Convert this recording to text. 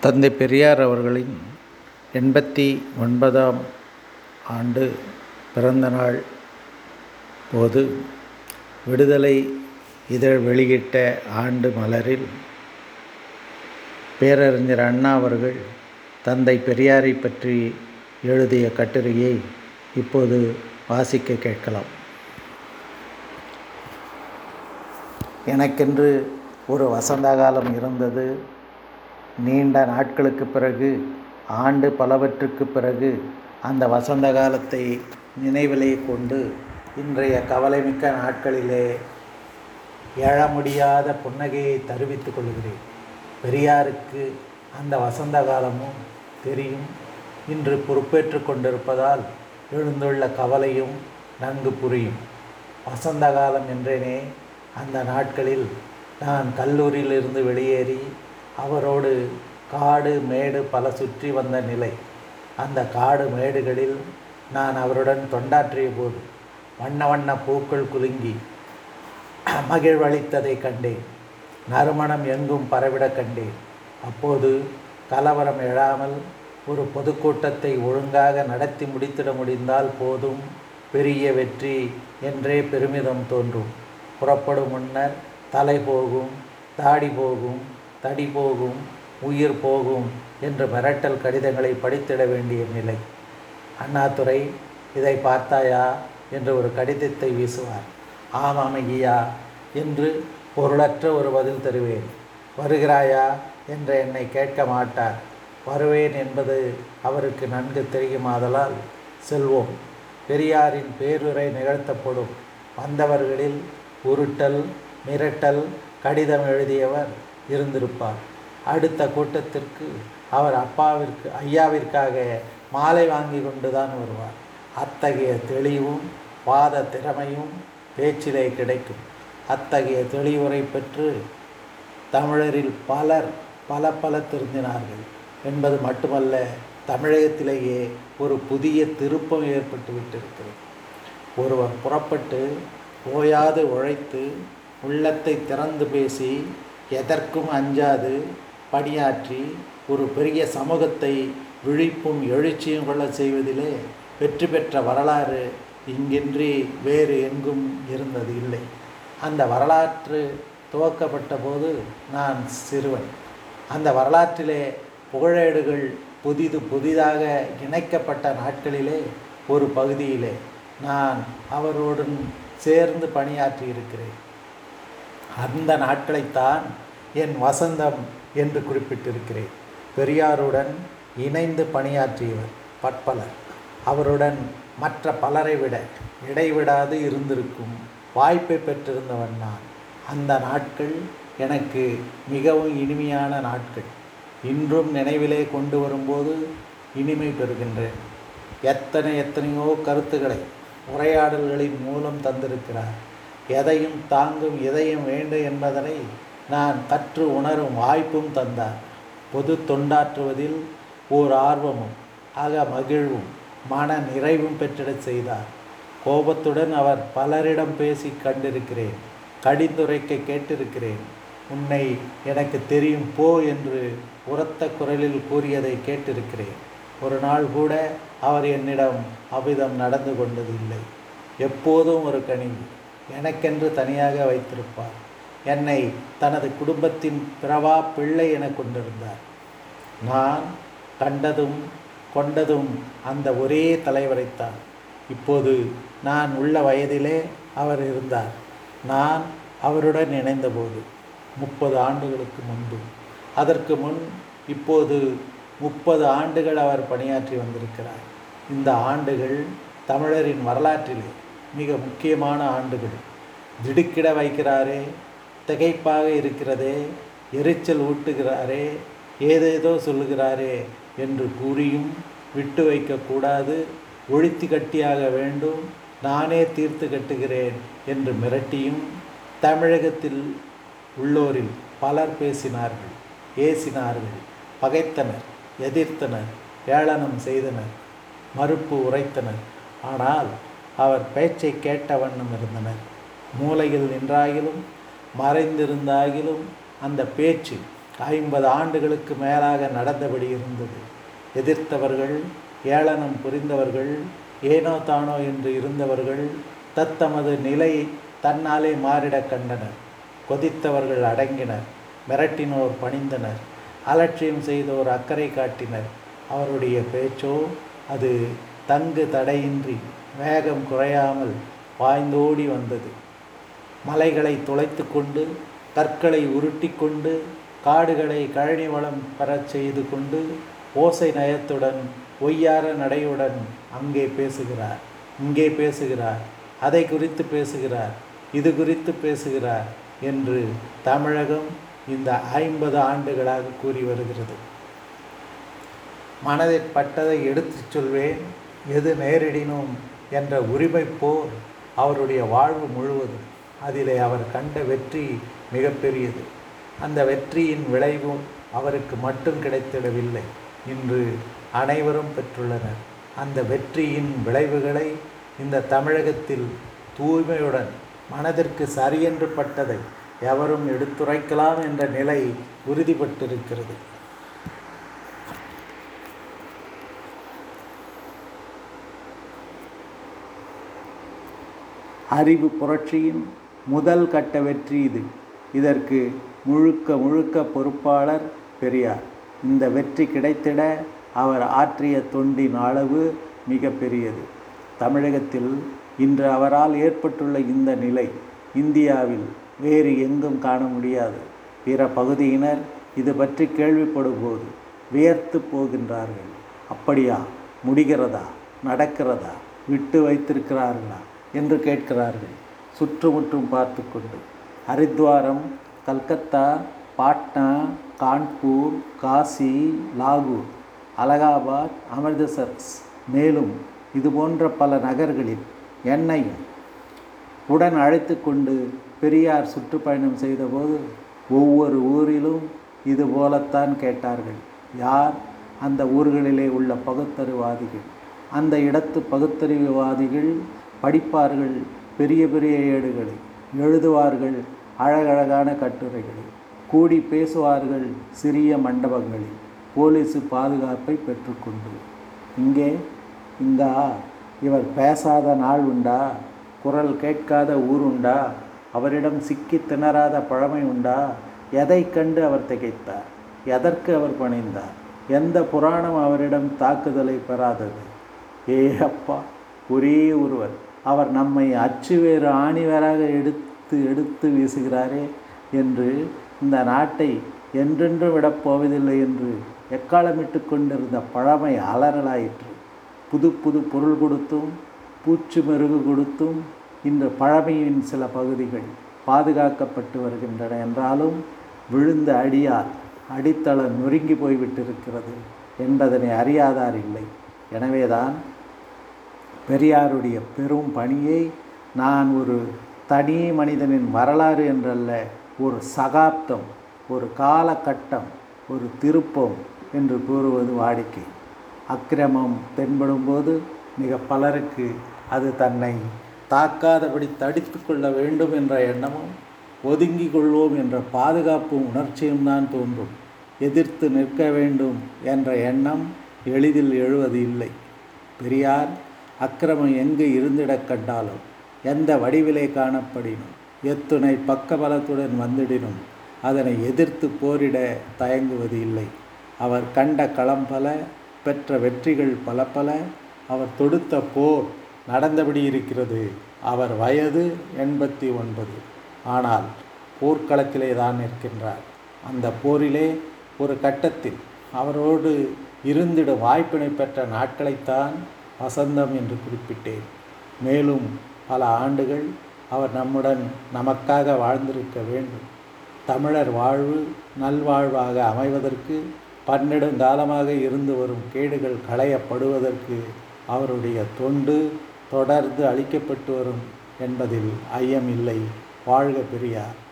தந்தை பெரியார் அவர்களின் எண்பத்தி ஒன்பதாம் ஆண்டு பிறந்தநாள் போது விடுதலை இதழ் வெளியிட்ட ஆண்டு மலரில் பேரறிஞர் அண்ணா அவர்கள் தந்தை பெரியாரை பற்றி எழுதிய கட்டுரையை இப்போது வாசிக்க கேட்கலாம். எனக்கென்று ஒரு வசந்த காலம் இருந்தது. நீண்ட நாட்களுக்கு பிறகு ஆண்டு பலவற்றுக்கு பிறகு அந்த வசந்த காலத்தை நினைவிலே கொண்டு இன்றைய கவலைமிக்க நாட்களிலே எழ முடியாத புன்னகையை தருவித்துக் கொள்கிறேன். பெரியாருக்கு அந்த வசந்த காலமும் தெரியும். இன்று பொறுப்பேற்று கொண்டிருப்பதால் எழுந்துள்ள கவலையும் நன்கு புரியும். வசந்த காலம் என்றேனே அந்த நாட்களில் நான் கல்லூரியிலிருந்து வெளியேறி அவரோடு காடு மேடு பல சுற்றி வந்த நிலை. அந்த காடு மேடுகளில் நான் அவருடன் தொண்டாற்றிய போது வண்ண வண்ண பூக்கள் குலுங்கி மகிழ்வளித்ததை கண்டேன். நறுமணம் எங்கும் பரவிட கண்டேன். அப்போது கலவரம் எழாமல் ஒரு பொதுக்கூட்டத்தை ஒழுங்காக நடத்தி முடித்திட முடிந்தால் போதும். பெரிய வெற்றி என்றே பெருமிதம் தோன்றும். புறப்படும் முன்னர் தலை போகும் தாடி போகும் தடி போகும் உயிர் போகும் என்று மிரட்டல் கடிதங்களை படித்திட வேண்டிய நிலை. அண்ணாதுரை இதை பார்த்தாயா? என்று ஒரு கடிதத்தை வீசுவார். ஆமாம் ஐயா என்று பொருளற்ற ஒரு பதில் தருவேன். வருகிறாயா? என்று என்னை கேட்க மாட்டார். வருவேன் என்பது அவருக்கு நன்கு தெரியுமாதலால் செல்வோம். பெரியாரின் பேருரை நிகழ்த்தப்படும். வந்தவர்களில் உருட்டல் மிரட்டல் கடிதம் எழுதியவர் இருந்திருப்பார். அடுத்த கூட்டத்திற்கு அவர் அப்பாவிற்கு ஐயாவிற்காக மாலை வாங்கி கொண்டு தான் வருவார். அத்தகைய தெளிவும் வாத திறமையும் பேச்சிலே கிடைக்கும். அத்தகைய தெளிவுரை பெற்று தமிழரில் பலர் பல பல திருந்தினார்கள் என்பது மட்டுமல்ல தமிழகத்திலேயே ஒரு புதிய திருப்பம் ஏற்பட்டு விட்டிருக்கிறது. ஒருவர் புறப்பட்டு ஓயாது உழைத்து உள்ளத்தை திறந்து பேசி எதற்கும் அஞ்சாது. பணியாற்றி ஒரு பெரிய சமூகத்தை விழிப்பும் எழுச்சியும் கொள்ள செய்வதிலே வெற்றி பெற்ற வரலாறு இங்கின்றி வேறு எங்கும் இருந்தது இல்லை. அந்த வரலாற்று துவக்கப்பட்ட போது நான் சிறுவன். அந்த வரலாற்றிலே புகழேடுகள் புதிது புதிதாக இணைக்கப்பட்ட நாட்களிலே ஒரு பகுதியிலே நான் அவருடன் சேர்ந்து பணியாற்றி இருக்கிறேன் அந்த நாட்களைத்தான் என் வசந்தம் என்று குறிப்பிட்டிருக்கிறேன். பெரியாருடன் இணைந்து பணியாற்றியவர் பற்பலர். அவருடன் மற்ற பலரை விட இடைவிடாது இருந்திருக்கும் வாய்ப்பை பெற்றிருந்தவன் நான். அந்த நாட்கள் எனக்கு மிகவும் இனிமையான நாட்கள். இன்றும் நினைவிலே கொண்டு வரும்போது இனிமை பெறுகின்றேன். எத்தனை எத்தனையோ கருத்துக்களை உரையாடல்களின் மூலம் தந்திருக்கிறார். எதையும் தாங்கும் இதயம் வேண்டும் என்பதனை நான் கற்று உணரும் வாய்ப்பும் தந்தார். பொது தொண்டாற்றுவதில் ஓர் ஆர்வமும் அக மகிழ்வும் மன நிறைவும் பெற்றிடச் செய்தார். கோபத்துடன் அவர் பலரிடம் பேசி கண்டிருக்கிறேன் கடிந்துரைக்க கேட்டிருக்கிறேன். உன்னை எனக்கு தெரியும் போ என்று உரத்த குரலில் கூறியதை கேட்டிருக்கிறேன். ஒரு நாள் கூட அவர் என்னிடம் அவ்விதம் நடந்து கொண்டதில்லை. எப்போதும் ஒரு கணிவு எனக்கென்று தனியாக வைத்திருப்பார். என்னை தனது குடும்பத்தின் பிறவா பிள்ளை என கொண்டிருந்தார். நான் கண்டதும் கொண்டதும் அந்த ஒரே தலைவரைத்தான். இப்போது நான் உள்ள வயதிலே அவர் இருந்தார். நான் அவருடன் இணைந்தபோது முப்பது ஆண்டுகளுக்கு முன்பு. அதற்கு முன் இப்போது முப்பது ஆண்டுகள் அவர் பணியாற்றி வந்திருக்கிறார். இந்த ஆண்டுகள் தமிழரின் வரலாற்றிலே மிக முக்கியமான ஆண்டுகள். திடுக்கிட வைக்கிறாரே திகைப்பாக இருக்கிறதே எரிச்சல் ஊட்டுகிறாரே ஏதேதோ சொல்லுகிறாரே என்று கூறியும் விட்டு வைக்கக்கூடாது ஒழித்து கட்டியாக வேண்டும் நானே தீர்த்து கட்டுகிறேன் என்று மிரட்டியும் தமிழகத்தில் உள்ளோரில் பலர் பேசினார்கள் ஏசினார்கள் பகைத்தனர் எதிர்த்தனர் ஏளனம் செய்தனர் மறுப்பு உரைத்தனர். ஆனால் அவர் பேச்சை கேட்ட வண்ணம் இருந்தனர். மூலையில் நின்றாகிலும் மறைந்திருந்தாகிலும் அந்த பேச்சு ஐம்பது ஆண்டுகளுக்கு மேலாக நடந்தபடி இருந்தது. எதிர்த்தவர்கள் ஏளனம் புரிந்தவர்கள் ஏனோ தானோ என்று இருந்தவர்கள் தத்தமது நிலை தன்னாலே மாறிடக் கண்டனர். கொதித்தவர்கள் அடங்கினர் மிரட்டினோர் பணிந்தனர் அலட்சியம் செய்தோர் அக்கறை காட்டினர். அவருடைய பேச்சோ அது தங்கு தடையின்றி வேகம் குறையாமல் பாய்ந்தோடி வந்தது. மலைகளை துளைத்து கொண்டு கற்களை உருட்டி கொண்டு காடுகளை கழனி வளம் பெறச் செய்து கொண்டு ஓசை நயத்துடன் ஒய்யார நடையுடன் அங்கே பேசுகிறார். இங்கே பேசுகிறார். அதை குறித்து பேசுகிறார். இது குறித்து பேசுகிறார் என்று தமிழகம் இந்த ஐம்பது ஆண்டுகளாக கூறி வருகிறது. மனதில் பட்டதை எடுத்துச் சொல்வேன். எது நேரிடினும் என்ற உரிமை போர் அவருடைய வாழ்வு முழுவதும் அதிலே அவர் கண்ட வெற்றி மிகப்பெரியது. அந்த வெற்றியின் விளைவும் அவருக்கு மட்டும் கிடைத்திடவில்லை. இன்று அனைவரும் பெற்றுள்ளனர். அந்த வெற்றியின் விளைவுகளை இந்த தமிழகத்தில் தூய்மையுடன் மனதிற்கு சரியென்று பட்டதை எவரும் எடுத்துரைக்கலாம் என்ற நிலை உறுதிப்பட்டிருக்கிறது. அறிவு புரட்சியின் முதல் கட்ட வெற்றி இது. இதற்கு முழுக்க முழுக்க பொறுப்பாளர் பெரியார். இந்த வெற்றி கிடைத்திட அவர் ஆற்றிய தொண்டின் அளவு மிக பெரியது தமிழகத்தில் இன்று அவரால் ஏற்பட்டுள்ள இந்த நிலை இந்தியாவில் வேறு எங்கும் காண முடியாது. பிற பகுதியினர் இது பற்றி கேள்விப்படும்போது வியர்த்து போகின்றார்கள். அப்படியா? முடிகிறதா? நடக்கிறதா? விட்டு வைத்திருக்கிறார்களா? என்று கேட்கிறார்கள். சுற்றுமுற்றும் பார்த்து கொண்டு. ஹரித்வாரம் கல்கத்தா பாட்னா கான்பூர் காசி லாகூர் அலகாபாத் அமிர்தசரஸ். மேலும் இது போன்ற பல நகர்களில் என்னை உடன் அழைத்து கொண்டு பெரியார் சுற்றுப்பயணம் செய்தபோது ஒவ்வொரு ஊரிலும் இது போலத்தான் கேட்டார்கள். யார்? அந்த ஊர்களிலே உள்ள பகுத்தறிவாதிகள். அந்த இடத்து பகுத்தறிவுவாதிகள் படிப்பார்கள் பெரிய பெரிய ஏடுகளை எழுதுவார்கள் அழகழகான கட்டுரைகளை கூடி பேசுவார்கள் சிறிய மண்டபங்களில் போலீஸு பாதுகாப்பை பெற்றுக்கொண்டு. இங்கே இந்தா இவர் பேசாத நாள் உண்டா? குரல் கேட்காத ஊர் உண்டா? அவரிடம் சிக்கி திணறாத பழமை உண்டா? எதை கண்டு அவர் திகைத்தார்? எதற்கு அவர் பணிந்தார்? எந்த புராணம் அவரிடம் தாக்குதலை பெறாதது? ஏ அப்பா ஒரே ஒருவர். அவர் நம்மை அச்சு வேறு ஆணிவேராக எடுத்து எடுத்து வீசுகிறாரே என்று இந்த நாட்டை என்றென்றும் விடப்போவதில்லை என்று எக்காலமிட்டு கொண்டிருந்த பழமை அலறலாயிற்று. புது புது பொருள் கொடுத்தும் பூச்சு மெருகு கொடுத்தும் இன்று பழமையின் சில பகுதிகள் பாதுகாக்கப்பட்டு வருகின்றன என்றாலும் விழுந்த அடியால் அடித்தளம் நொறுங்கி போய்விட்டிருக்கிறது என்பதனை அறியாதார் இல்லை. எனவேதான் பெரியாருடைய பெரும் பணியை நான் ஒரு தனி மனிதனின் வரலாறு என்றல்ல ஒரு சகாப்தம் ஒரு காலகட்டம் ஒரு திருப்பம் என்று கூறுவது வாடிக்கை. அக்கிரமம் தென்படும்போது மிக பலருக்கு அது தன்னை தாக்காதபடி தடுத்து கொள்ள வேண்டும் என்ற எண்ணமும் ஒதுங்கி கொள்வோம் என்ற பாதுகாப்பு உணர்ச்சியும் தான் தோன்றும். எதிர்த்து நிற்க வேண்டும் என்ற எண்ணம் எளிதில் எழுவது இல்லை. பெரியார் அக்கிரமம் எங்கு இருந்திடக் கண்டாலும் எந்த வடிவிலே காணப்படினும் எத்துணை பக்கபலத்துடன் வந்திடினும் அதனை எதிர்த்து போரிட தயங்குவது இல்லை. அவர் கண்ட களம் பல பெற்ற வெற்றிகள் பல பல அவர் தொடுத்த போர் நடந்தபடி இருக்கிறது. அவர் வயது எண்பத்தி ஒன்பது ஆனால் போர்க்களத்திலே தான் நிற்கின்றார். அந்த போரிலே ஒரு கட்டத்தில் அவரோடு இருந்திடும் வாய்ப்பினை பெற்ற நாட்களைத்தான் வசந்தம் என்று குறிப்பிட்டேன். மேலும் பல ஆண்டுகள் அவர் நம்முடன் நமக்காக வாழ்ந்திருக்க வேண்டும். தமிழர் வாழ்வு நல்வாழ்வாக அமைவதற்கு பன்னெடுங்காலமாக இருந்து வரும் கேடுகள் களையப்படுவதற்கு அவருடைய தொண்டு தொடர்ந்து அளிக்கப்பட்டு வரும் என்பதில் ஐயமில்லை. வாழ்க பெரியார்.